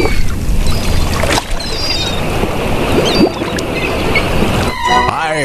you.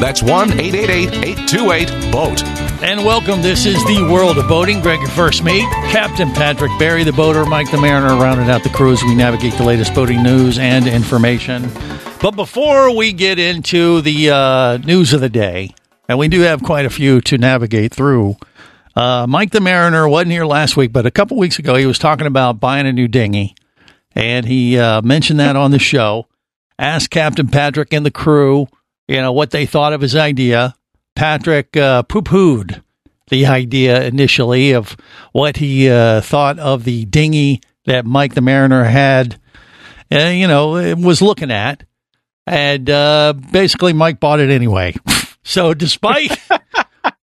That's 1 888 828 Boat. And welcome. This is the world of boating. Greg, your first mate, Captain Patrick Barry, the boater, Mike the Mariner, rounded out the crew as we navigate the latest boating news and information. But before we get into the uh, news of the day, and we do have quite a few to navigate through, uh, Mike the Mariner wasn't here last week, but a couple weeks ago he was talking about buying a new dinghy, and he uh, mentioned that on the show. Asked Captain Patrick and the crew, you know, what they thought of his idea. Patrick uh, poo pooed the idea initially of what he uh, thought of the dinghy that Mike the Mariner had, uh, you know, was looking at. And uh, basically, Mike bought it anyway. so, despite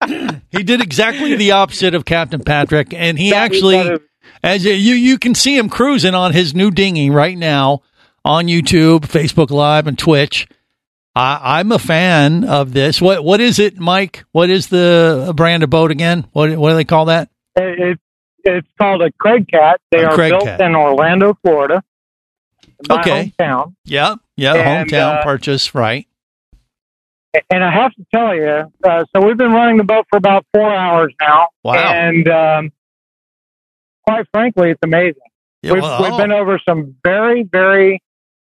he did exactly the opposite of Captain Patrick, and he actually, as you you can see him cruising on his new dinghy right now on YouTube, Facebook Live, and Twitch. I, I'm a fan of this. What what is it, Mike? What is the brand of boat again? What what do they call that? It, it's called a Craig Cat. They A are Craig built Cat. in Orlando, Florida. My Okay. hometown. Yeah, yeah, And, hometown uh, purchase, right? And I have to tell you, uh, so we've been running the boat for about four hours now. Wow. And um, quite frankly, it's amazing. Yeah, we've, well, we've been over some very, very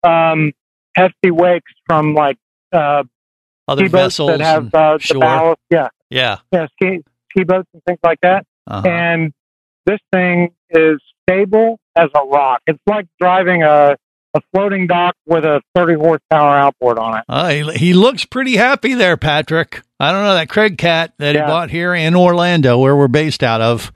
um, hefty wakes from like uh, other vessels. that have and- uh, the sure. ballast. Yeah, yeah. yeah, ski, ski boats and things like that. Uh-huh. and this thing is stable as a rock. It's like driving a, a floating dock with a 30 horsepower outboard on it. Uh, he, he looks pretty happy there, Patrick. I don't know that Craig Cat that he bought here in Orlando, where we're based out of.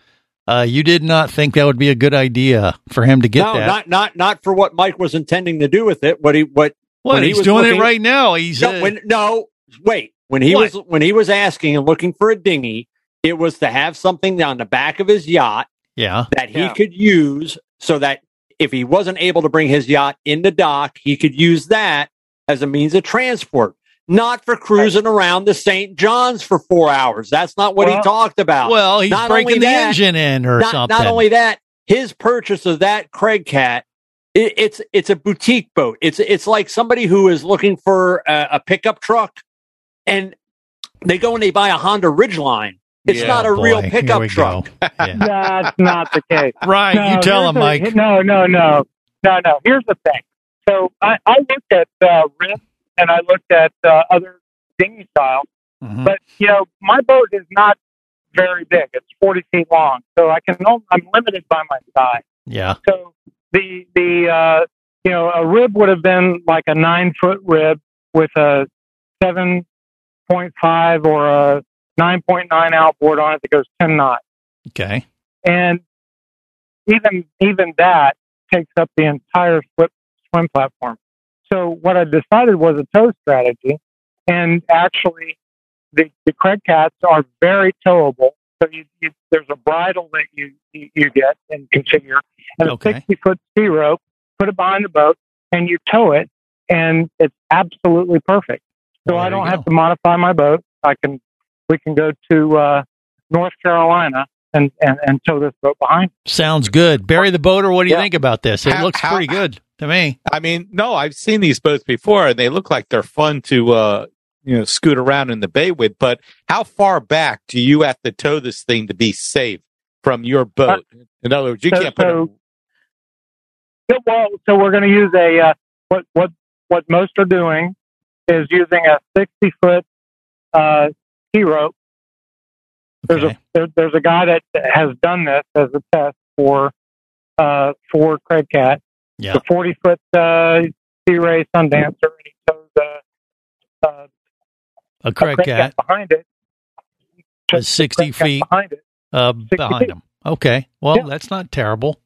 Uh, you did not think that would be a good idea for him to get no, that. not not not for what Mike was intending to do with it. What he what what when he's was doing looking- it right now. He's no, uh, when, no wait when he What? was when he was asking and looking for a dinghy, it was to have something on the back of his yacht yeah. that he Yeah. could use so that if he wasn't able to bring his yacht in the dock, he could use that as a means of transport. Not for cruising around the St. Johns for four hours. That's not what he talked about. Well, he's Not breaking the that- engine in or not, something. not only that, his purchase of that Craig Cat, it, it's it's a boutique boat. It's it's like somebody who is looking for a, a pickup truck, and they go and they buy a Honda Ridgeline. It's Yeah, not a boy, real pickup truck. Yeah. That's not the case. right. No, you tell here's him, the- Mike. No, no, no, no, no. Here's the thing. So I, I looked at uh, Riff and I looked at uh, other dinghy styles, Mhm. but you know my boat is not very big. It's 40 feet long, so I can. only- I'm limited by my size. Yeah. So the the uh, you know a rib would have been like a nine foot rib with a seven point five or a nine point nine outboard on it that goes ten knots, Okay. and even even that takes up the entire slip swim platform. So what I decided was a tow strategy, and actually the the Craig cats are very towable. So you, you, there's a bridle that you, you you get and configure, and Okay. a 60 foot sea rope. Put it behind the boat, and you tow it, and it's absolutely perfect. So Well, I don't have go. to modify my boat. I can we can go to uh, North Carolina and, and and tow this boat behind. Sounds good. Barry the boater, what do you Yeah. think about this? It How- looks how- pretty good to me. I mean, no, I've seen these boats before, and they look like they're fun to, uh, you know, scoot around in the bay with. But how far back do you have to tow this thing to be safe from your boat? In other words, you so- can't put so- it. Well, so we're going to use a uh, what what what most are doing is using a sixty foot uh, ski rope. There's Okay. a there, there's a guy that has done this as a test for uh, for Craig Cat. Yeah. The forty foot uh, Sea Ray Sundancer, and he tows uh, uh, A a Craig cat behind it. A 60 feet. behind it. uh, 60 behind feet. him. Okay. Well, Yeah. that's not terrible.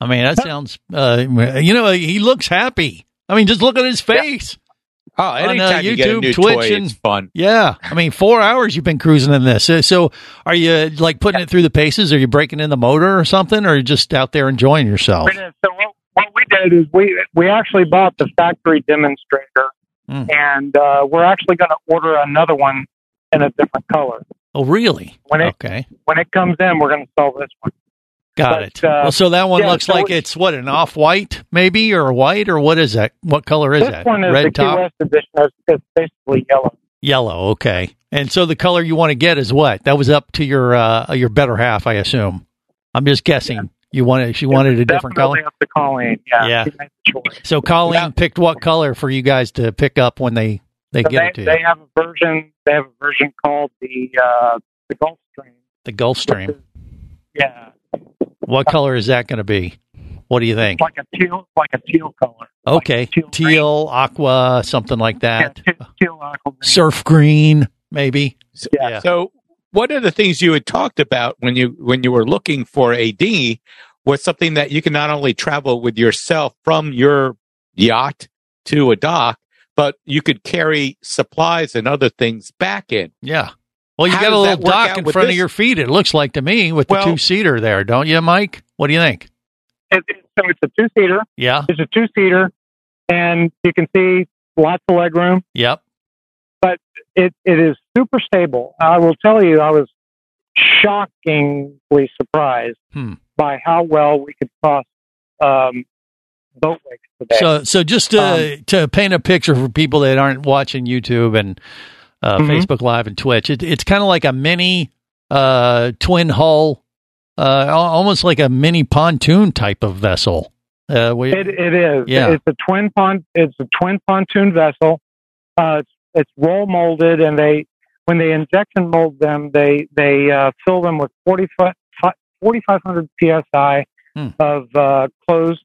I mean, that sounds, uh, you know, he looks happy. I mean, just look at his face. Oh, uh, anytime you get a YouTube, new Twitch, toy, and- it's fun. Yeah, I mean, four hours you've been cruising in this. So, so are you like putting it through the paces? Are you breaking in the motor or something, or are you just out there enjoying yourself? So what, what we did is we we actually bought the factory demonstrator, Mm. and uh, we're actually going to order another one in a different color. Oh, really? When it Okay, when it comes in, we're going to sell this one. got But, it. uh, well, so that one yeah, looks so like it's what an off-white, maybe, or white, or what is that? What color is this that? one is Red the Key top, West edition. It's, it's basically yellow. yellow. Okay, and so the color you want to get is what? That was up to your uh, your better half, I assume. I'm just guessing. You wanted she wanted a different Definitely color. up to Colleen. Yeah, Yeah. she made the choice. So Colleen Yeah. picked what color for you guys to pick up when they they So get they, it to you? they have a version. They have a version called the uh, the Gulfstream. the Gulfstream. Yeah, What color is that going to be? What do you think? it's like a teal, like a teal color. Okay, Like teal teal, aqua, something like Yeah, that. te- teal aquamarine. Surf green, maybe. Yeah. Yeah. So one of the things you had talked about when you when you were looking for a dinghy was something that you can not only travel with yourself from your yacht to a dock, but you could carry supplies and other things back in. Yeah. Well, you How got a little dock in with front of your feet. It looks like to me with Well- the two seater there, don't you, Mike? What do you think? It, it- so it's a two seater. Yeah. It's a two seater, and you can see lots of leg room. Yep. But it it is super stable. I will tell you, I was shockingly surprised Hmm. By how well we could cross um, boat wakes today. So, so just to to paint a picture for people that aren't watching YouTube and uh, Mhm. Facebook Live and Twitch, it, it's kind of like a mini uh, twin hull, uh, almost like a mini pontoon type of vessel. Uh, we, It, it is. Yeah. It's a twin pon. It's a twin pontoon vessel. Uh, it's, it's roll molded, and they when they injection mold them, they they uh, fill them with 4,500 psi Hmm. of uh, closed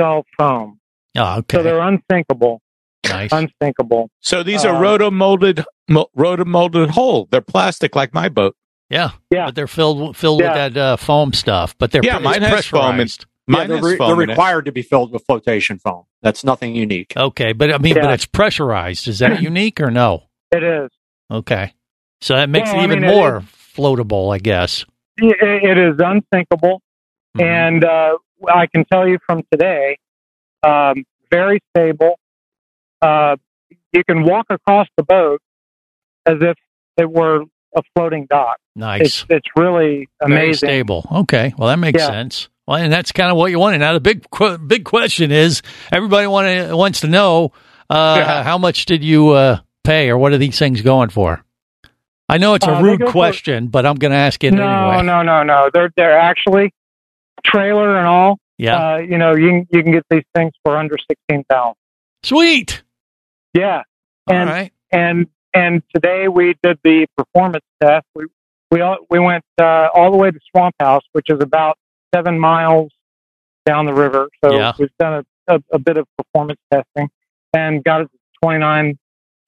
cell foam. oh, okay. So they're unsinkable, nice. unsinkable. So these Uh, are roto molded roto molded whole. They're plastic like my boat. yeah, Yeah. but they're filled filled Yeah. with that uh, foam stuff. But they're Yeah, it's mine has foam and- pressurized. Yeah, Mine they're, re- foam they're required to be filled with flotation foam. That's nothing unique. Okay, but I mean, but it's pressurized. Is that unique or no? It is. Okay, so that makes Well, it I even mean, it more floatable, I guess. It, it is unsinkable, Mhm. and uh, I can tell you from today, um, very stable. Uh, you can walk across the boat as if it were a floating dock. Nice. It's it's really Very amazing. stable. Okay, well that makes Yeah. sense. Well, and that's kind of what you wanted. Now the big qu- big question is, everybody want wants to know uh, Yeah. how much did you uh, pay, or what are these things going for? I know it's a Uh, rude go for- question, but I'm going to ask it No, anyway. no, no, no. No. They're they're actually trailer and all. Yeah, Uh, you know, you can you can get these things for under sixteen thousand. sweet. Yeah, All and right. and and today we did the performance test. We we all, we went uh, all the way to Swamp House, which is about seven miles down the river. So Yeah. we've done a, a, a bit of performance testing and got it to 29,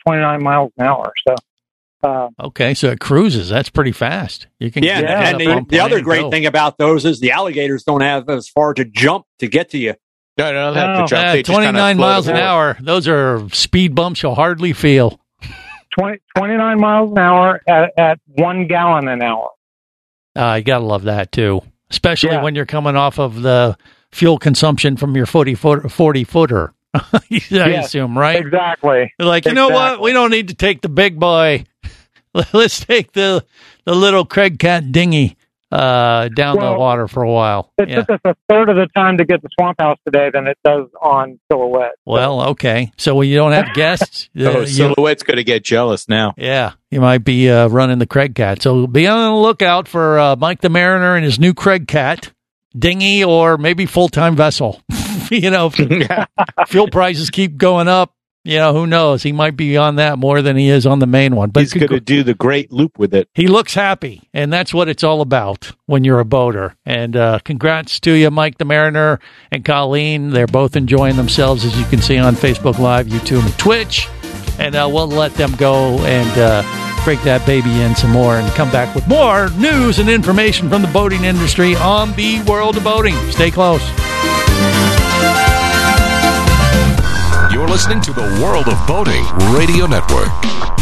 29 miles an hour. So uh, Okay, so it cruises. That's pretty fast. You can Yeah, Yeah, and the, the other plane, great go. thing about those is the alligators don't have as far to jump to get to you. No, no, they have No. to jump. Yeah, They just kinda 29 miles an hour. Those are speed bumps you'll hardly feel. 20, 29 miles an hour at, at one gallon an hour. Uh, you gotta love that too, especially Yeah. when you're coming off of the fuel consumption from your 40 foot 40 footer. I Yes, assume, right? Exactly. Like, you know what? We don't need to take the big boy. Let's take the the little Craig Cat dinghy uh, down the water for a while. It Yeah. took us a third of the time to get to Swamp House today than it does on Silhouette. Well, okay. So when you don't have guests, uh, Oh, Silhouette's going to get jealous now. Yeah, you might be uh, running the Craig Cat. So be on the lookout for uh, Mike the Mariner and his new Craig Cat dinghy or maybe full time vessel. you know, if fuel prices keep going up. You know, who knows? He might be on that more than he is on the main one. But He's going to do the great loop with it. he looks happy, and that's what it's all about when you're a boater. And uh, congrats to you, Mike the Mariner and Colleen. They're both enjoying themselves, as you can see on Facebook Live, YouTube, and Twitch. And uh, we'll let them go and uh, break that baby in some more and come back with more news and information from the boating industry on the world of boating. Stay close. You're listening to the World of Boating Radio Network.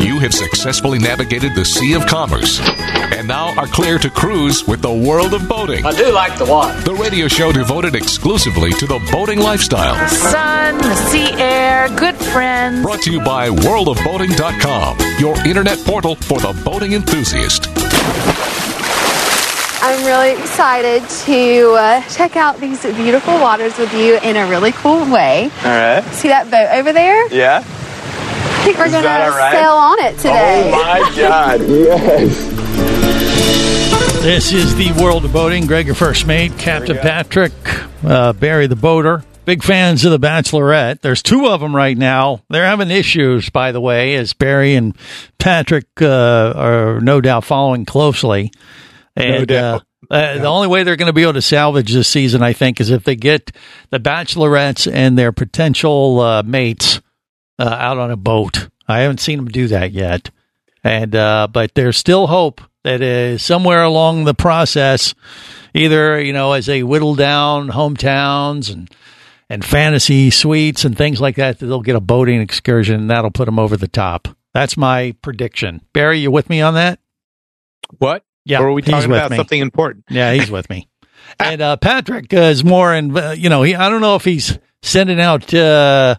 You have successfully navigated the Sea of Commerce and now are clear to cruise with the world of boating. I do like the water. The radio show devoted exclusively to the boating lifestyle. Sun, the sea air, good friends. Brought to you by worldofboating.com, your internet portal for the boating enthusiast. I'm really excited to uh, check out these beautiful waters with you in a really cool way. All right. See that boat over there? Yeah. I think we're going to that sail on it today. Oh my God! Yes. This is the world of boating. Greg, your first mate, Captain Patrick, uh, Barry the boater. Big fans of the Bachelorette. There's two of them right now. They're having issues, by the way, as Barry and Patrick uh, are no doubt following closely. And doubt. Uh, uh, the only way they're going to be able to salvage this season, I think, is if they get the Bachelorettes and their potential uh, mates uh, out on a boat. I haven't seen them do that yet, and uh, but there's still hope that uh, somewhere along the process, either you know as they whittle down hometowns and and fantasy suites and things like that, that they'll get a boating excursion and that'll put them over the top. That's my prediction. Barry, you with me on that? What? Yeah, Or are we he's talking with about me. something important? Yeah, he's with me. And uh, Patrick uh, is more in, uh, you know, he, I don't know if he's sending out uh,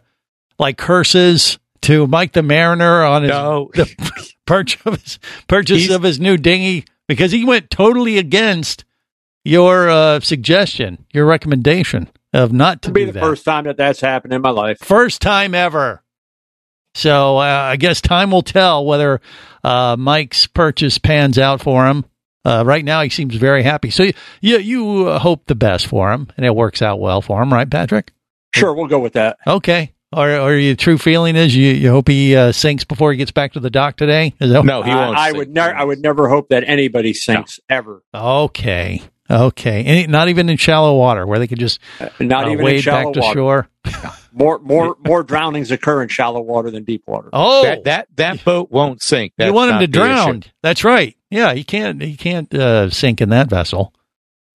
like curses to Mike the Mariner on his No. the purchase of his, purchase He's- of his new dinghy because he went totally against your uh, suggestion, your recommendation of not to It'll be do the that. first time that that's happened in my life. First time ever. So uh, I guess time will tell whether uh, Mike's purchase pans out for him. Uh, right now, he seems very happy. So you you uh, hope the best for him, and it works out well for him, right, Patrick? Sure, we'll go with that. Okay. Or, or your true feeling is you, you hope he uh, sinks before he gets back to the dock today? Is that No, he won't. I, I would never. I would never hope that anybody sinks ever. Okay. Okay. Any, not even in shallow water where they could just Not uh, even in wade shallow back to water. shore. More, more, more drownings occur in shallow water than deep water. Oh, that that that boat won't sink. you want him to the issue. drown. That's right. Yeah, he can't. He can't uh, sink in that vessel.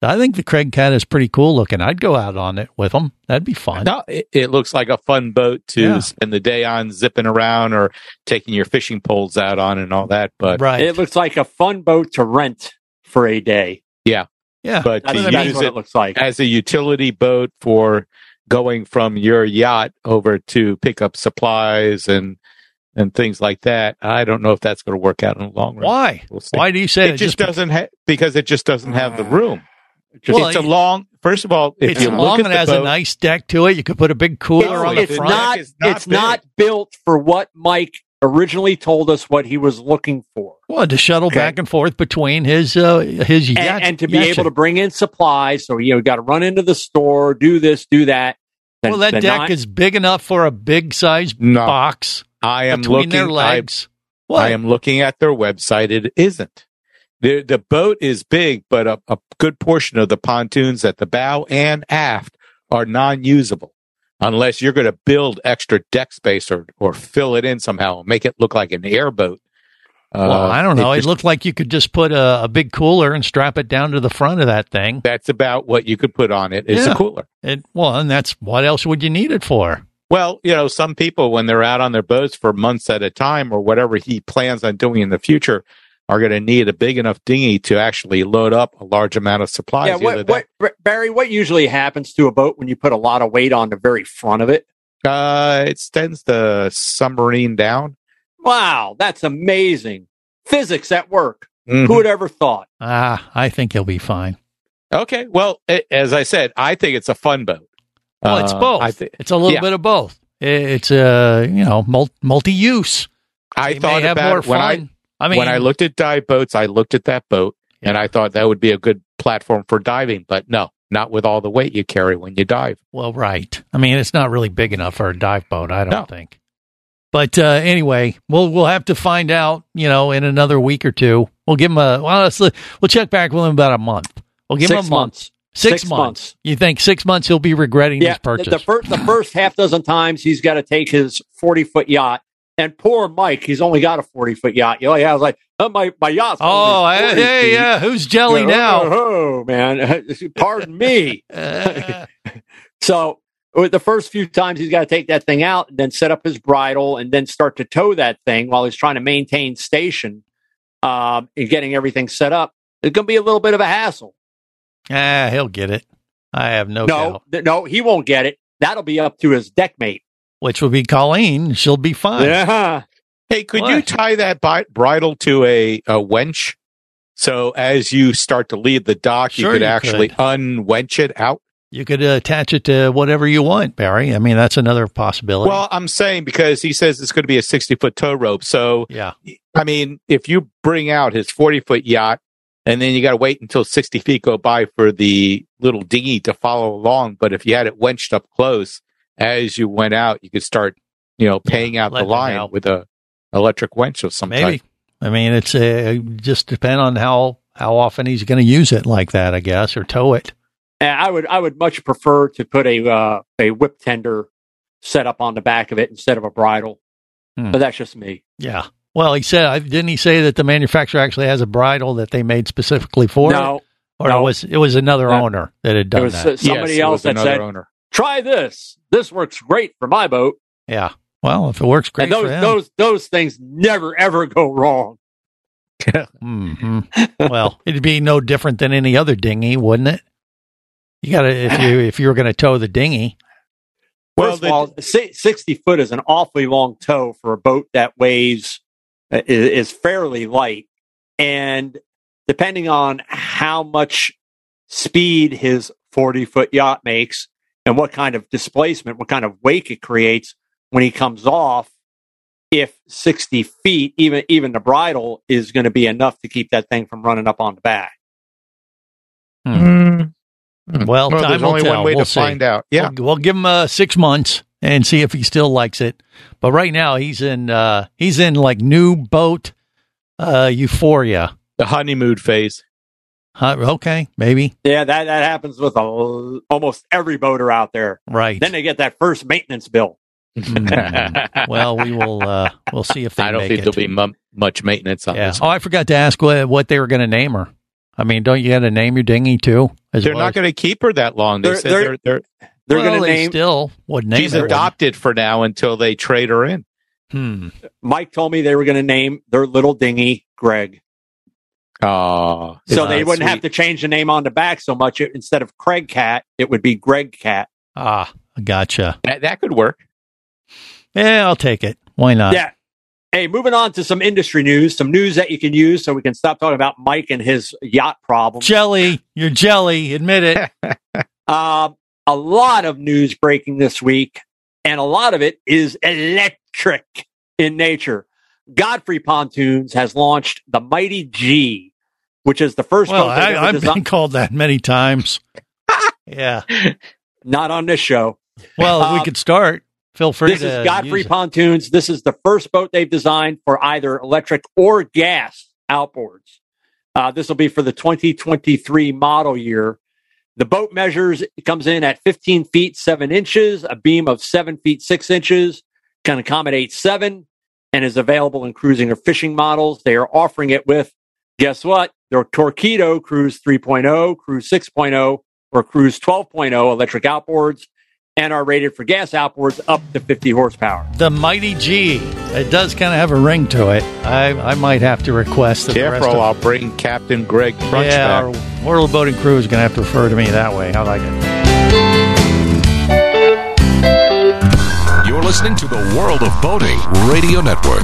I think the Craig Cat is pretty cool looking. I'd go out on it with them. That'd be fun. No, it, it looks like a fun boat to Yeah. spend the day on, zipping around or taking your fishing poles out on and all that. But right. It looks like a fun boat to rent for a day. yeah, yeah. but That's, to that's use what it it looks like. as a utility boat for going from your yacht over to pick up supplies and and things like that. I don't know if that's going to work out in the long run. Why? We'll. Why do you say it that? just doesn't ha- because it just doesn't have the ah. room. Well, it's a long. First of all, if it's you long look at and the has boat, a nice deck to it. You could put a big cooler on the it's front. not, is not it's big. not built for what Mike originally told us what he was looking for. well, to shuttle Okay. back and forth between his uh, his and, yacht and to be yacht able to bring in supplies. So you know, got to run into the store, do this, do that. Then- Well, that deck not- is big enough for a big size No. box I am between looking. their I- legs. What? I am looking at their website. It isn't. The, the boat is big, but a, a good portion of the pontoons at the bow and aft are non usable unless you're going to build extra deck space or, or fill it in somehow and make it look like an airboat. well, Uh, I don't know. It, just- looked like you could just put a, a big cooler and strap it down to the front of that thing. that's about what you could put on it is Yeah. a cooler. It, well, and that's what else would you need it for? Well, you know, some people, when they're out on their boats for months at a time or whatever he plans on doing in the future, are going to need a big enough dinghy to actually load up a large amount of supplies. yeah. What, that- what, Barry? What usually happens to a boat when you put a lot of weight on the very front of it? Uh, it tends the submarine down. Wow, that's amazing. Physics at work. Mhm. Who would ever thought? Ah, I think he'll be fine. Okay. Well, it, as I said, I think it's a fun boat. Well, it's Uh, both. I think it's a little yeah. bit of both. It's uh, you know, multi-use. I You thought have about more it when I fun. I mean, when I looked at dive boats, I looked at that boat and I thought that would be a good platform for diving. But no, not with all the weight you carry when you dive. Well, right. I mean, it's not really big enough for a dive boat, I don't No. think. But uh, anyway, we'll we'll have to find out. You know, in another week or two, we'll give him a. Well, let's, we'll check back with him about a month. We'll give Six him a month. months. Six, Six months. months. You think six months he'll be regretting Yeah, his purchase? the first the first half dozen times he's got to take his forty foot yacht, and poor Mike, he's only got a forty foot yacht. You know, yeah, I was like, oh, my my yacht's oh, hey, 40 feet. yeah. Who's jelly Oh, now? Oh, man, pardon me. So with the first few times he's got to take that thing out and then set up his bridle and then start to tow that thing while he's trying to maintain station um, and getting everything set up. It's going to be a little bit of a hassle. ah, he'll get it. I have no, No, doubt. th- no, he won't get it. That'll be up to his deck mate. Which will be Colleen. She'll be fine. Yeah. Hey, could What? you tie that bi- bridle to a, a wench? So as you start to leave the dock, Sure you could you actually could. unwench it out. You could uh, attach it to whatever you want, Barry. I mean, that's another possibility. Well, I'm saying because he says it's going to be a 60 foot tow rope. So, yeah. I mean, if you bring out his 40 foot yacht and then you got to wait until 60 feet go by for the little dinghy to follow along. But if you had it wenched up close as you went out, you could start, you know, paying out the line out. with a electric winch of some Maybe. type. I mean, it's uh, just depend on how how often he's going to use it like that, I guess, or tow it. And I would I would much prefer to put a uh, a whip tender set up on the back of it instead of a bridle. Hmm. But that's just me. Yeah. Well, he said, didn't he say that the manufacturer actually has a bridle that they made specifically for it? No, Or no. it was it was another That- owner that had it done was that? uh, somebody Yes, it else was that another said, owner. "Try this. This works great for my boat." yeah. Well, if it works great and those for him. those those things never ever go wrong. hmm well, it'd be no different than any other dinghy, wouldn't it? You got to if you if you were going to tow the dinghy. Well, First the- of all, si- sixty foot is an awfully long tow for a boat that weighs uh, is, is fairly light, and depending on how much speed his forty foot yacht makes and what kind of displacement, what kind of wake it creates when he comes off, if sixty feet, even even the bridle is going to be enough to keep that thing from running up on the back. Well, time there's will only tell. one way We'll to see. find out. Yeah. We'll, we'll give him uh, six months and see if he still likes it. But right now he's in uh, he's in like new boat uh, euphoria. the honeymoon phase. Huh, okay, maybe Yeah, that that happens with a, almost every boater out there. right. Then they get that first maintenance bill. Hmm. well, we will uh, we'll see if they I don't make think it. there'll be mu- much maintenance on yeah. this. Oh, I forgot to ask what, what they were going to name her. I mean, don't you got to name your dinghy too? They're well not going to keep her that long. They They're- said they're- they're, they're, They're well, going to they name. still would name she's her. adopted for now until they trade her in. Hmm. Mike told me they were going to name their little dinghy Greg, Oh, so they wouldn't have to change the name on the back so much. It- Instead of Craig Cat, it would be Greg Cat. Ah, Gotcha. That, that could work. Yeah, I'll take it. Why not? Yeah. Hey, moving on to some industry news, some news that you can use so we can stop talking about Mike and his yacht problem. Jelly, you're jelly. Admit it. Um, a lot of news breaking this week, and a lot of it is electric in nature. Godfrey Pontoons has launched the Mighty G, which is the first well, I, designed- been called that many times. yeah. Not on this show. Well, we Um, could start. Feel free this is Godfrey. Pontoons. This is the first boat they've designed for either electric or gas outboards. Uh, this will be for the 2023 model year. The boat measures it comes in at 15 feet 7 inches, a beam of 7 feet 6 inches, can accommodate seven, and is available in cruising or fishing models. They are offering it with, guess what? Their Torqeedo Cruise 3.0, Cruise 6.0, or Cruise 12.0 electric outboards, and are rated for gas outboards up to 50 horsepower. The Mighty G. It does kind of have a ring to it. I, I might have to request that the rest Careful, of I'll bring Captain Greg Crunch yeah, back. our World Boating Crew is going to have to refer to me that way. I like it. You're listening to the World of Boating Radio Network.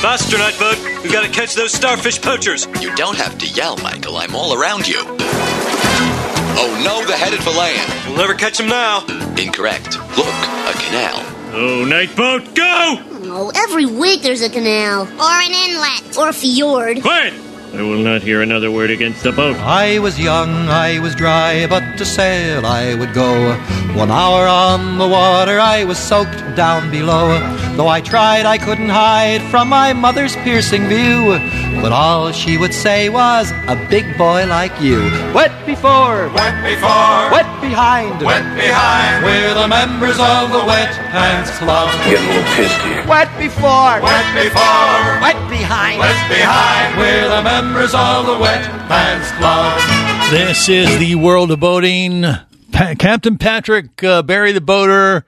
Faster, Nightboat. We've got to catch those starfish poachers. You don't have to yell, Michael. I'm all around you. Oh no, they're headed for land. We'll never catch them now. Incorrect. Look, a canal. Oh, Nightboat, go! Oh, every week there's a canal, or an inlet, or a fjord. Quiet! I will not hear another word against the boat. I was young, I was dry, but to sail I would go. One hour on the water, I was soaked down below. Though I tried, I couldn't hide from my mother's piercing view. But all she would say was, a big boy like you. Wet before, wet before, wet behind, wet behind. We're the members of the Wet Pants Club. Get a little pissed here. Wet before, wet before, wet behind, wet behind. We're the members of the Wet Pants Club. This is the world of boating. Pa- Captain Patrick, uh, Barry the Boater,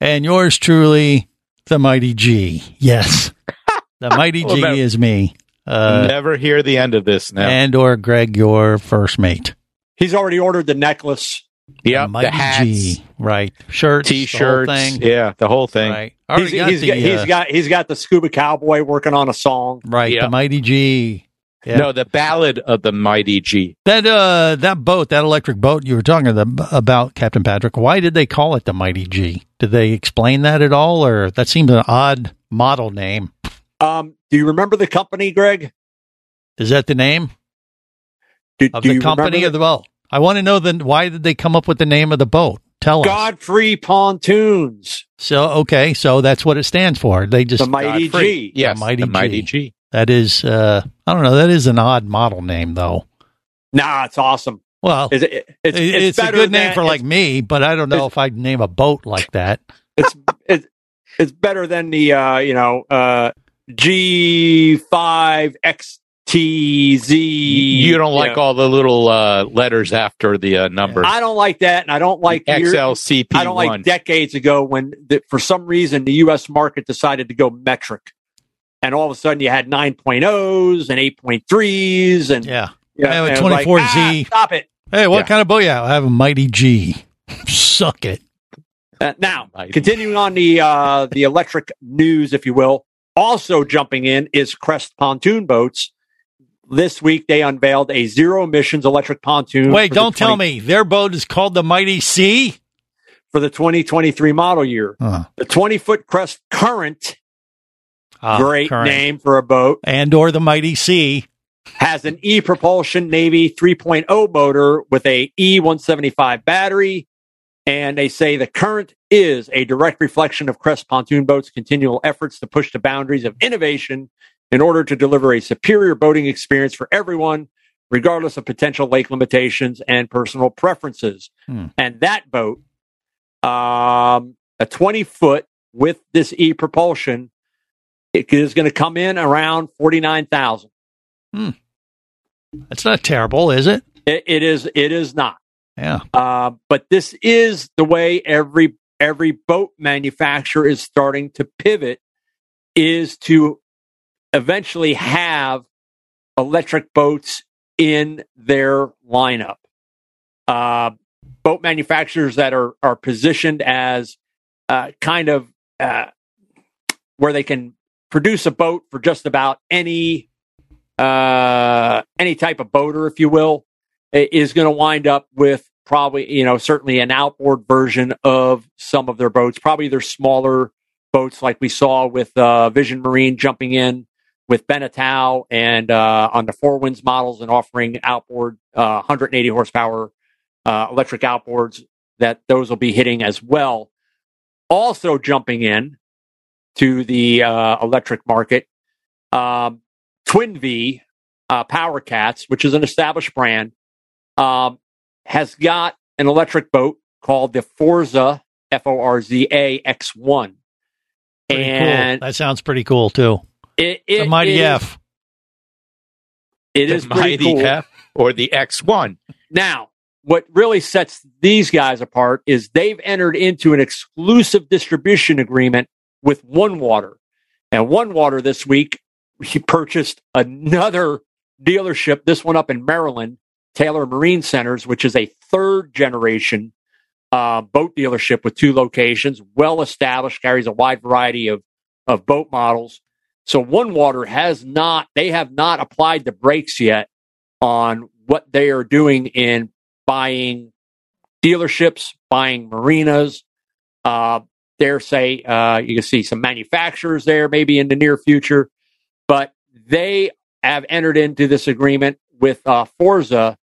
and yours truly, the Mighty G. Yes, the Mighty Well, G that- is me. Uh, Never hear the end of this now. and or Greg, your first mate. He's already ordered the necklace. Yeah, Mighty the hats, G, right? Shirts, t-shirts, the whole thing. yeah, the whole thing. Right. Already He's, got he's the, got, he's uh, got he's got the scuba cowboy working on a song. right. Yeah. The Mighty G. Yeah. No, the ballad of the mighty G. That uh, that boat, that electric boat you were talking about, Captain Patrick. Why did they call it the Mighty G? Did they explain that at all, or that seems an odd model name? Um, do you remember the company, Greg? Is that the name Do, of do the you company remember of the boat? I want to know then why did they come up with the name of the boat? Tell us. Godfrey Pontoons? So okay, so that's what it stands for. They just The Mighty Godfrey. G. Yes, the Mighty, the mighty G. G. That is, uh, I don't know. That is an odd model name, though. Nah, it's awesome. Well, It's, it's, it's, it's, a good name than- for like it's- me, but I don't know if I'd name a boat like that. it's it's it's better than the uh, you know uh, G5 XTZ. You don't like know. all the little uh, letters after the uh, numbers. I don't like that, and I don't like year- XLCP1. I don't like decades ago when, the, for some reason, the U.S. market decided to go metric, and all of a sudden you had 9.0s and 8.3s, and Yeah. yeah, I have a and it like, 24Z. "Ah, stop it. Hey, what Yeah. kind of boat? Yeah, I have a Mighty G. Suck it. Uh, now, continuing on the uh, the electric news, if you will, also jumping in is Crest pontoon boats. This week they unveiled a zero emissions electric pontoon. Wait, don't tell me their boat is called the Mighty C. for the 2023 model year. Huh. The 20 foot Crest Current, Ah, great current. name for a boat, and or the Mighty Sea. has an E propulsion Navy 3.0 motor with a E175 battery. And they say the current is a direct reflection of Crest Pontoon Boat's continual efforts to push the boundaries of innovation in order to deliver a superior boating experience for everyone, regardless of potential lake limitations and personal preferences. Hmm. And that boat, um, a 20 foot with this E propulsion, it is going to come in around 49,000. That's not terrible, is it? It, it is. It is not. Yeah. Uh, but this is the way every every boat manufacturer is starting to pivot. Is to eventually have electric boats in their lineup. Uh, boat manufacturers that are are positioned as uh, kind of uh, where they can produce a boat for just about any uh, any type of boater, if you will, is going to wind up with probably, you know, certainly an outboard version of some of their boats, probably their smaller boats like we saw with uh, Vision Marine jumping in with Beneteau and uh, on the Four Winns models and offering outboard uh, 180 horsepower uh, electric outboards that those will be hitting as well. Also jumping in to the uh, electric market, um, Twin Vee uh, Power Cats, which is an established brand, um, has got an electric boat called the Forza F O R Z A X One, and cool. That sounds pretty cool too. it, the Mighty is- F. It the is Mighty cool. F or the X1. Now, what really sets these guys apart is they've entered into an exclusive distribution agreement with One Water. And One Water this week, he purchased another dealership, this one up in Maryland, Taylor Marine Centers, which is a third generation uh, boat dealership with two locations, well established, carries a wide variety of, of boat models. So One Water has not, they have not applied the brakes yet on what they are doing in buying dealerships, buying marinas. Uh, there, say, uh, you can see some manufacturers there maybe in the near future, but they have entered into this agreement with uh, Forza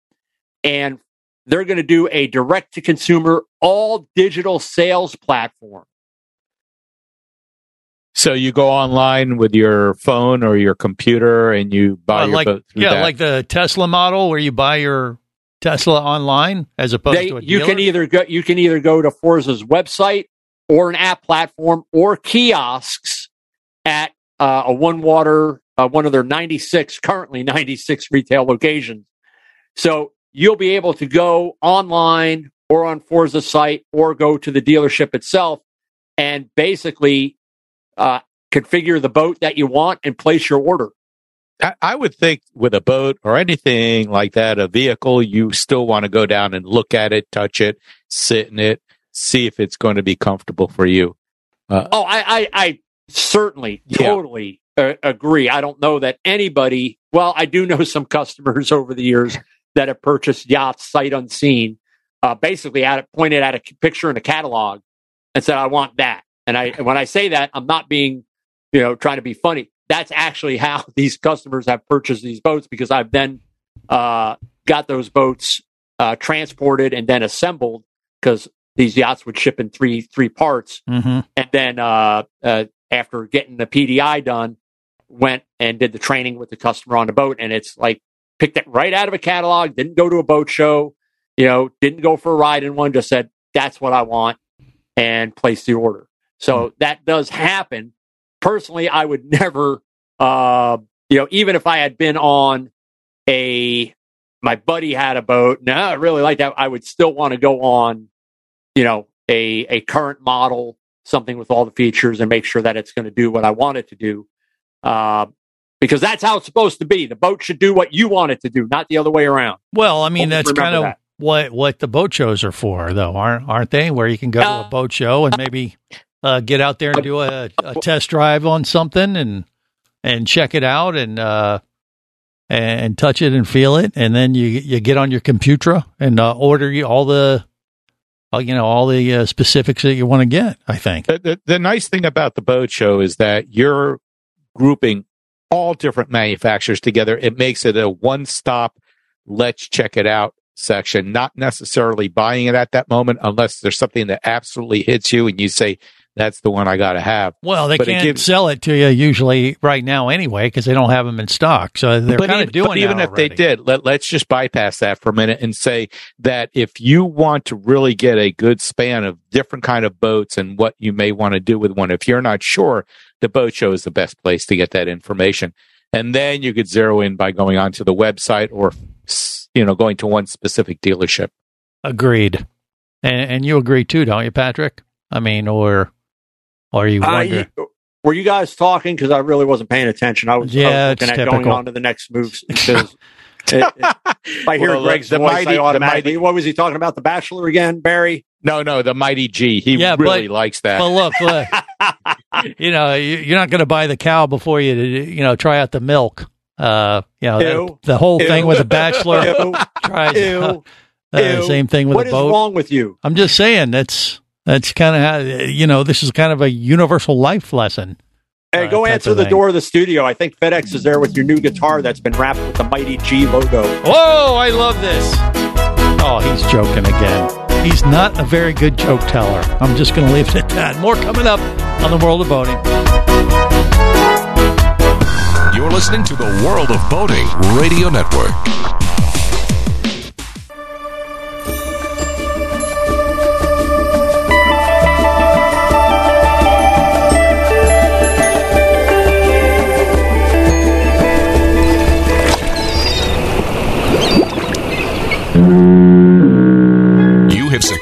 and they're going to do a direct to consumer all digital sales platform. So you go online with your phone or your computer and you buy Uh, your like boat through yeah, that. like the Tesla model where you buy your Tesla online as opposed They, to a you can either go you can either go to Forza's website or an app platform or kiosks at uh, a One Water, uh, one of their 96 currently 96 retail locations. So you'll be able to go online or on Forza's site or go to the dealership itself and basically uh, configure the boat that you want and place your order. I, I would think with a boat or anything like that, a vehicle, you still want to go down and look at it, touch it, sit in it, see if it's going to be comfortable for you. Uh, Oh, I, I, I certainly Yeah. totally uh, agree. I don't know that anybody. Well, I do know some customers over the years that have purchased yachts sight unseen. Uh, basically, at it, pointed at a picture in a catalog and said, "I want that." And I, when I say that, I'm not being, you know, trying to be funny. That's actually how these customers have purchased these boats because I've then uh, got those boats uh, transported and then assembled because these yachts would ship in three three parts Mm-hmm. and then uh, uh, after getting the PDI done, went and did the training with the customer on the boat, and it's like picked it right out of a catalog. Didn't go to a boat show, you know, didn't go for a ride in one. Just said that's what I want and placed the order. So that does happen. Personally, I would never Uh, you know, even if I had been on a, my buddy had a boat, no, I really like that. I would still want to go on, you know, a, a current model, something with all the features and make sure that it's going to do what I want it to do. Uh, because that's how it's supposed to be. The boat should do what you want it to do, not the other way around. Well, I mean, that's kind of that. what what the boat shows are for, though, aren't aren't they? Where you can go to Uh, a boat show and maybe uh, get out there and do a, a test drive on something and and check it out and uh, and touch it and feel it, and then you you get on your computer and uh, order you all the uh, you know all the uh, specifics that you want to get. I think. The, the, the nice thing about the boat show is that you're grouping all different manufacturers together. It makes it a one stop, let's check it out section, not necessarily buying it at that moment unless there's something that absolutely hits you and you say, that's the one I got to have. Well, they But can't gives- sell it to you usually right now anyway because they don't have them in stock. So they're kind of doing but even if they did, let, let's just bypass that for a minute and say that if you want to really get a good span of different kind of boats and what you may want to do with one, if you're not sure, the boat show is the best place to get that information. And then you could zero in by going onto the website or, you know, going to one specific dealership. Agreed. And, and you agree too, don't you, Patrick? I mean, or or you Uh, wonder? you- were you guys talking? Because I really wasn't paying attention. I was, I was Yeah, looking it's at going on to the next moves because it, it, if I hear Well, Greg's the voice, mighty- I the automatically. mighty- what was he talking about? The Bachelor again, Barry? No, no, the Mighty G. He Yeah, really but- likes that. But look, look you know, you, you're not going to buy the cow before you, you know, try out the milk. Uh, you know, that- Ew. the whole thing with the bachelor. Ew. tries, Ew. uh, Ew. same thing with What the boat. What is wrong with you? I'm just saying that's that's kind of how you know this is kind of a universal life lesson. Hey, uh, go type answer the thing. door of the studio. I think FedEx is there with your new guitar that's been wrapped with the Mighty G logo. Whoa, I love this. Oh, he's joking again. He's not a very good joke teller. I'm just going to leave it at that. More coming up on the world of boating. You're listening to the World of Boating Radio Network.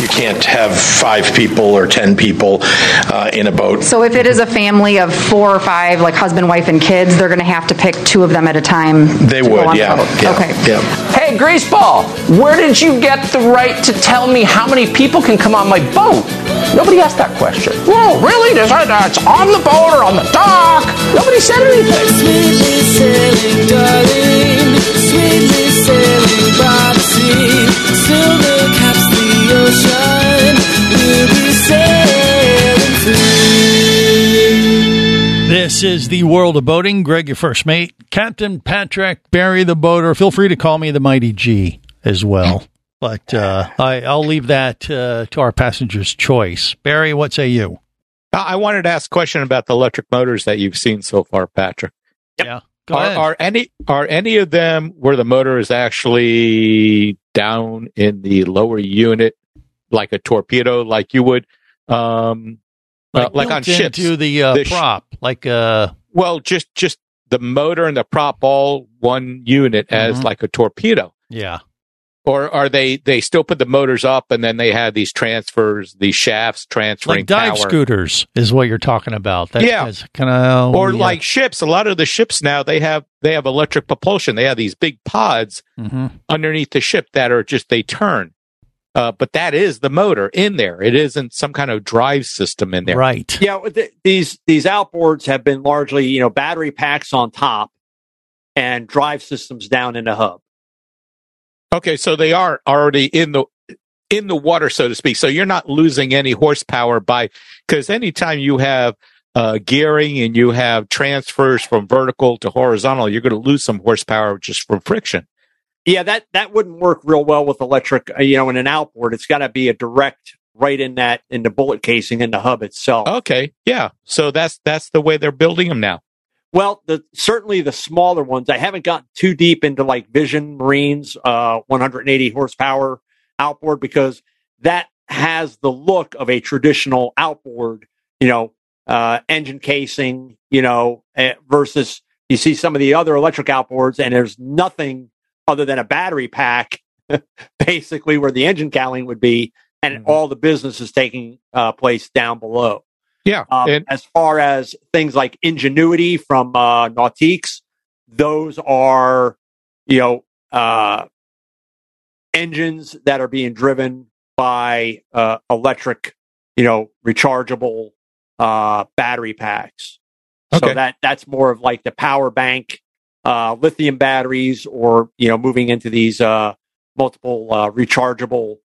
You can't have five people or ten people uh, in a boat. So if it is a family of four or five, like husband, wife, and kids, they're going to have to pick two of them at a time. They to go would, on the yeah, boat. yeah, Okay. yeah. Hey, Ball, where did you get the right to tell me how many people can come on my boat? Nobody asked that question. Whoa, really? There's, uh, it's on the boat or on the dock. Nobody said anything. Sweetly sailing, darling, sweetly sailing by the sea. Silver This is the world of boating. Greg, your first mate. Captain Patrick, Barry the boater. Feel free to call me the Mighty G as well. But uh, I, I'll leave that uh, to our passenger's choice. Barry, what say you? I I wanted to ask a question about the electric motors that you've seen so far, Patrick. Yeah. Go Are, ahead. are any are any of them where the motor is actually down in the lower unit, like a torpedo, like you would, um, uh, like on built ships? into the, uh, The sh- prop, like uh, well, just just the motor and the prop all one unit as Mhm. like a torpedo, yeah. or are they they still put the motors up and then they have these transfers, these shafts transferring Like dive power? scooters is what you're talking about. That, Yeah. kind of or like ships. A lot of the ships now they have they have electric propulsion. They have these big pods hmm underneath the ship that are just they turn. Uh, but that is the motor in there. It isn't some kind of drive system in there. right. Yeah, with the, these these outboards have been largely, you know, battery packs on top and drive systems down in the hub. Okay, so they are already in the in the water, so to speak. So you're not losing any horsepower by because anytime you have uh, gearing and you have transfers from vertical to horizontal, you're going to lose some horsepower just from friction. Yeah, that that wouldn't work real well with electric. uh, You know, in an outboard, it's got to be a direct right in that in the bullet casing in the hub itself. Okay, yeah. So that's that's the way they're building them now. Well, the certainly the smaller ones. I haven't gotten too deep into like Vision Marine's, uh, 180 horsepower outboard because that has the look of a traditional outboard. You know, uh, engine casing. You know, eh, versus you see some of the other electric outboards, and there's nothing other than a battery pack, basically where the engine cowling would be, and all the business is taking uh, place down below. Yeah. Um, and- as far as things like Ingenuity from uh, Nautiques, those are, you know, uh, engines that are being driven by uh, electric, you know, rechargeable uh, battery packs. Okay. So that that's more of like the power bank, uh, lithium batteries, or you know, moving into these uh, multiple uh, rechargeable,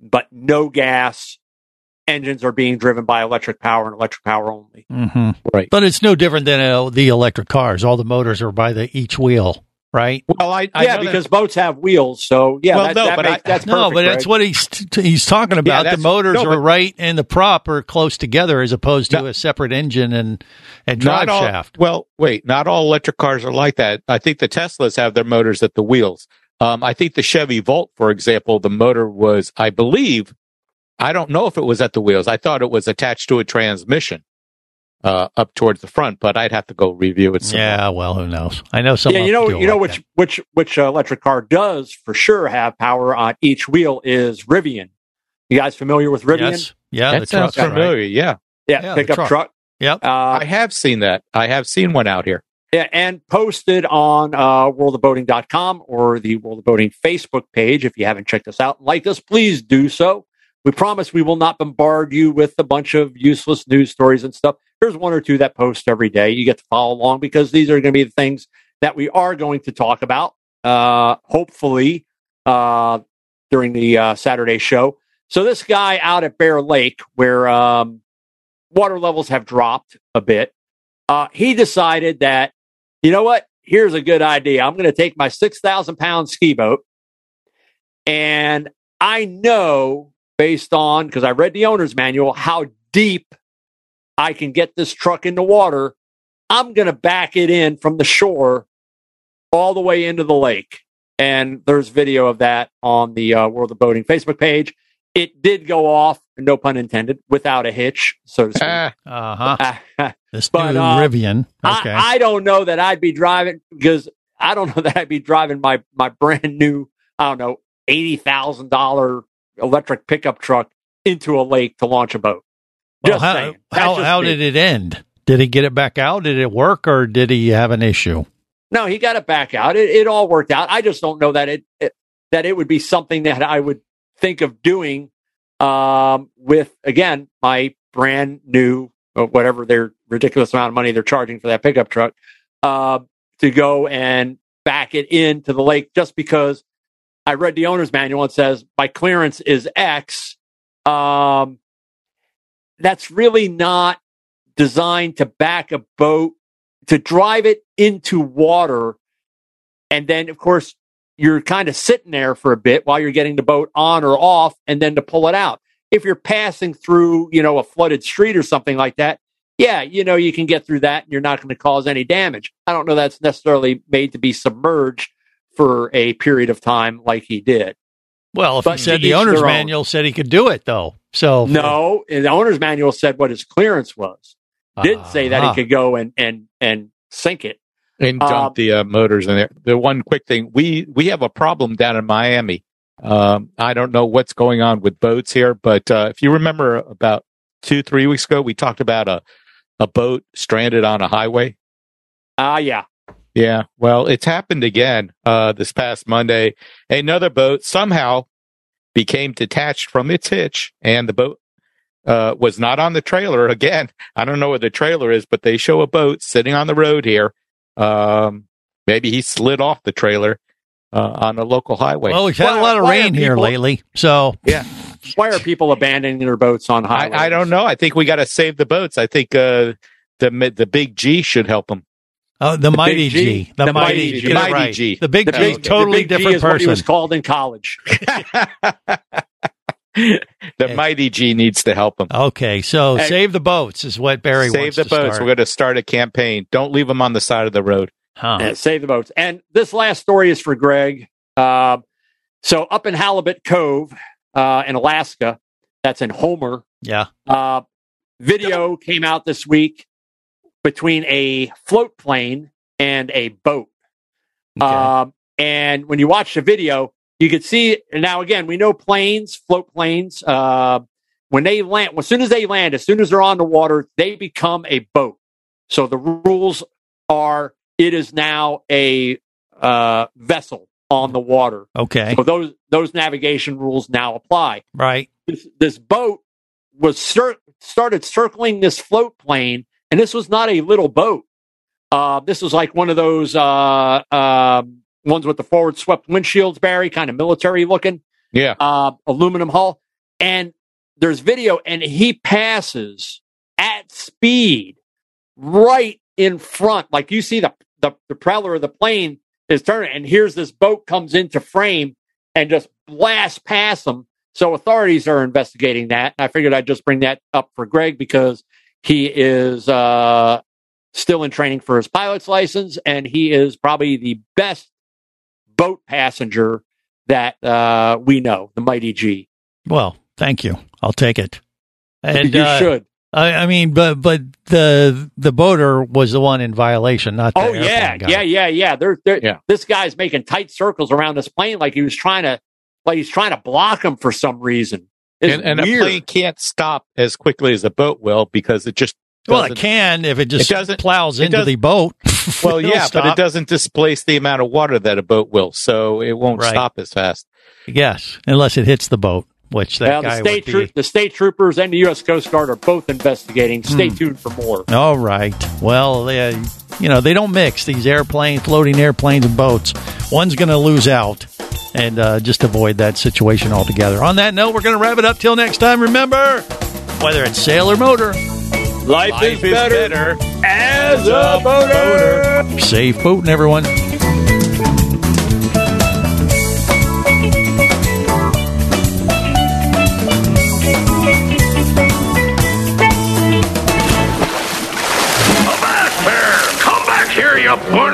but no gas engines are being driven by electric power and electric power only. hmm Right. But it's no different than uh, the electric cars. All the motors are by the each wheel, right? Well, I, I yeah, know that- because boats have wheels, so yeah, Well, that, no, that but makes, I- that's no, perfect, but that's Greg. what he's t- he's talking about. the motors no, are but- right and the prop are close together, as opposed to a separate engine and and drive all, shaft. Well, wait, not all electric cars are like that. I think the Teslas have their motors at the wheels. Um, I think the Chevy Volt, for example, the motor was, I believe, I don't know if it was at the wheels. I thought it was attached to a transmission uh, up towards the front, but I'd have to go review it. some. Yeah, well, who knows? I know some. yeah, you know, you know like which which which uh, electric car does for sure have power on each wheel is Rivian. You guys familiar with. Rivian? Yes, yeah, that the sounds trucks, right? familiar. Yeah, Yeah, Yeah, pickup truck. truck. Yep. Uh, I have seen that. I have seen one out here. Yeah, and posted on uh, worldofboating.com or the World of Boating Facebook page. If you haven't checked us out like us, please do so. We promise we will not bombard you with a bunch of useless news stories and stuff. There's one or two that post every day. You get to follow along because these are going to be the things that we are going to talk about, uh, hopefully, uh, during the uh, Saturday show. So, this guy out at Bear Lake, where um, water levels have dropped a bit, uh, he decided that you know what? Here's a good idea. I'm going to take my 6,000 pound ski boat. And I know, based on, because I read the owner's manual, how deep I can get this truck in the water. I'm going to back it in from the shore all the way into the lake. And there's video of that on the uh, World of Boating Facebook page. It did go off, no pun intended, without a hitch, so to speak. Uh huh. This But, new uh, Rivian. Okay. I, I don't know that I'd be driving because I don't know that I'd be driving my my brand new I don't know eighty thousand dollar electric pickup truck into a lake to launch a boat. Well, how saying. How, just how did it end? Did he get it back out? Did it work, or did he have an issue? No, he got it back out. It, it all worked out. I just don't know that it, it that it would be something that I would think of doing um, with again my brand new or whatever their ridiculous amount of money they're charging for that pickup truck uh, to go and back it into the lake just because I read the owner's manual and says my clearance is X. Um, that's really not designed to back a boat to drive it into water. And then, of course, you're kind of sitting there for a bit while you're getting the boat on or off and then to pull it out. If you're passing through, you know, a flooded street or something like that, yeah, you know, you can get through that and you're not going to cause any damage. I don't know that's necessarily made to be submerged for a period of time like he did. Well, if But he said the owner's their own. manual said he could do it, though. So No, the owner's manual said what his clearance was. Didn't say that he could go and and and sink it. and dump Um, the uh, motors in there. The one quick thing we we have a problem down in Miami. Um, I don't know what's going on with boats here, but uh, if you remember about two three weeks ago, we talked about a a boat stranded on a highway. Ah, yeah. Yeah, well, it's happened again uh, this past Monday. Another boat somehow became detached from its hitch, and the boat uh, was not on the trailer. Again, I don't know where the trailer is, but they show a boat sitting on the road here. Um, maybe he slid off the trailer uh, on a local highway. well, we've had a lot of why are rain here lately, so yeah, Why are people abandoning their boats on I, highways? I don't know. I think we got to save the boats. I think uh, the the big G should help them. Uh, the, mighty G, G. the, The mighty mighty G, G. Get Mighty right. G. the big The G, big, totally the big G different is what he was called in college. The mighty G needs to help them. Okay, so Hey. save the boats is what Barry Save wants the to boats. start. We're going to start a campaign. Don't leave them on the side of the road. Huh. Yeah, save the boats. And this last story is for Greg. Uh, so up in Halibut Cove uh, in Alaska, that's in Homer. Yeah. Uh, video came out this week between a float plane and a boat. Um, and when you watch the video, you can see now again, we know planes, float planes, uh, when they land, as soon as they land, as soon as they're on the water, they become a boat. So the rules are it is now a uh, vessel on the water. Okay. So those those navigation rules now apply. Right. This, this boat was cir- started circling this float plane, and this was not a little boat. Uh, this was like one of those uh, um ones with the forward swept windshields, Barry, kind of military looking Yeah. uh, aluminum hull. And there's video, and he passes at speed right in front. Like you see the, the, the propeller of the plane is turning, and here's this boat comes into frame and just blasts past them. So authorities are investigating that. I figured I'd just bring that up for Greg because he is uh, still in training for his pilot's license, and he is probably the best boat passenger that uh, we know, the Mighty G. Well, thank you. I'll take it. And you uh, should. I, I mean, but but the the boater was the one in violation, not the Oh yeah, guy. yeah, yeah, yeah. They're, they're, This guy's making tight circles around this plane like he was trying to, like he's trying to block him for some reason. It's And, and a plane can't stop as quickly as a boat will because it just Well, it can if it just doesn't- plows it into does- the boat. Well, It'll yeah, but it doesn't displace the amount of water that a boat will, so it won't Right. stop as fast. Yes, unless it hits the boat, which that well, the guy state would troop, be. the state troopers and the U.S. Coast Guard are both investigating. Stay Hmm. tuned for more. All right. Well, they, you know, they don't mix these airplanes, floating airplanes, and boats. One's going to lose out, and uh, just avoid that situation altogether. On that note, we're going to wrap it up till next time. Remember, whether it's sail or motor, Life, is, better, as a boater. safe boating, everyone. Come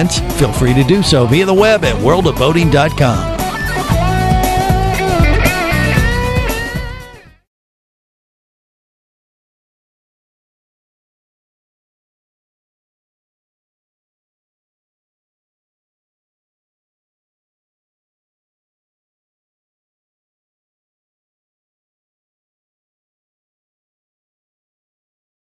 comments? Feel free to do so via the web at worldofboating.com.